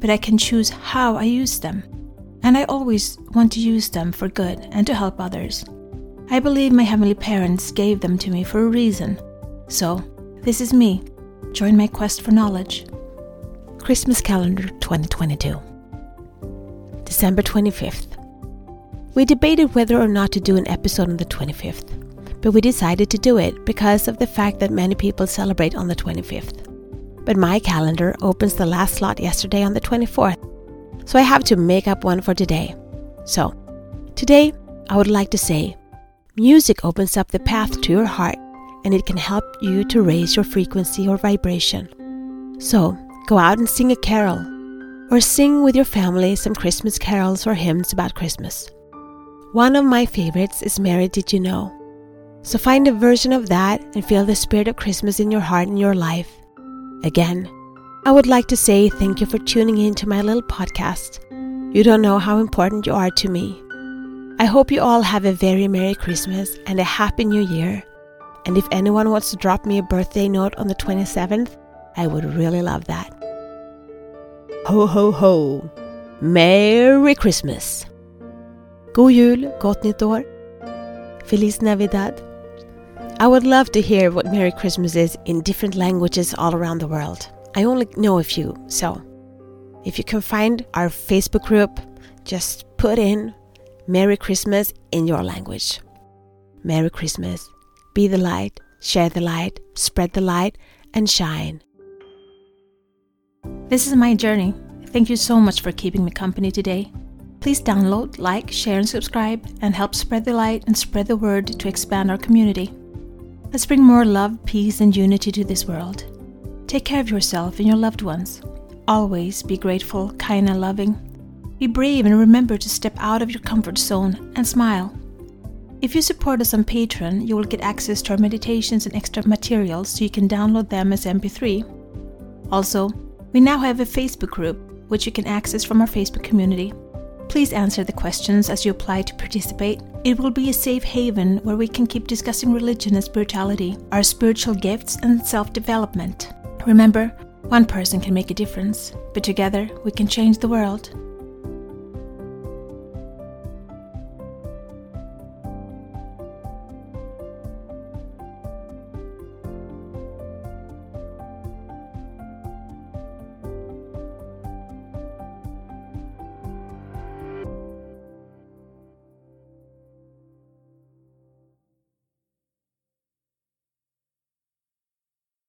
but I can choose how I use them. And I always want to use them for good and to help others. I believe my heavenly parents gave them to me for a reason. So, this is me. Join my quest for knowledge. Christmas calendar 2022. December 25th. We debated whether or not to do an episode on the 25th, but we decided to do it because of the fact that many people celebrate on the 25th but my calendar opens the last slot yesterday on the 24th, so I have to make up one for today. So, today I would like to say music opens up the path to your heart and it can help you to raise your frequency or vibration. So, go out and sing a carol or sing with your family some Christmas carols or hymns about Christmas. One of my favorites is Mary Did You Know? So find a version of that and feel the spirit of Christmas in your heart and your life. Again, I would like to say thank you for tuning in to my little podcast. You don't know how important you are to me. I hope you all have a very Merry Christmas and a Happy New Year. And if anyone wants to drop me a birthday note on the 27th, I would really love that. Ho ho ho! Merry Christmas! God jul, gott nytt år. Feliz Navidad. I would love to hear what Merry Christmas is in different languages all around the world. I only know a few, so if you can find our Facebook group, just put in Merry Christmas in your language. Merry Christmas. Be the light, share the light, spread the light, and shine. This is my journey. Thank you so much for keeping me company today. Please download, like, share, and subscribe, and help spread the light and spread the word to expand our community. Let's bring more love, peace, and unity to this world. Take care of yourself and your loved ones. Always be grateful, kind, and loving. Be brave and remember to step out of your comfort zone and smile. If you support us on Patreon, you will get access to our meditations and extra materials so you can download them as MP3. Also, we now have a Facebook group which you can access from our Facebook community. Please answer the questions as you apply to participate. It will be a safe haven where we can keep discussing religion and spirituality, our spiritual gifts, and self development. Remember, one person can make a difference, but together we can change the world.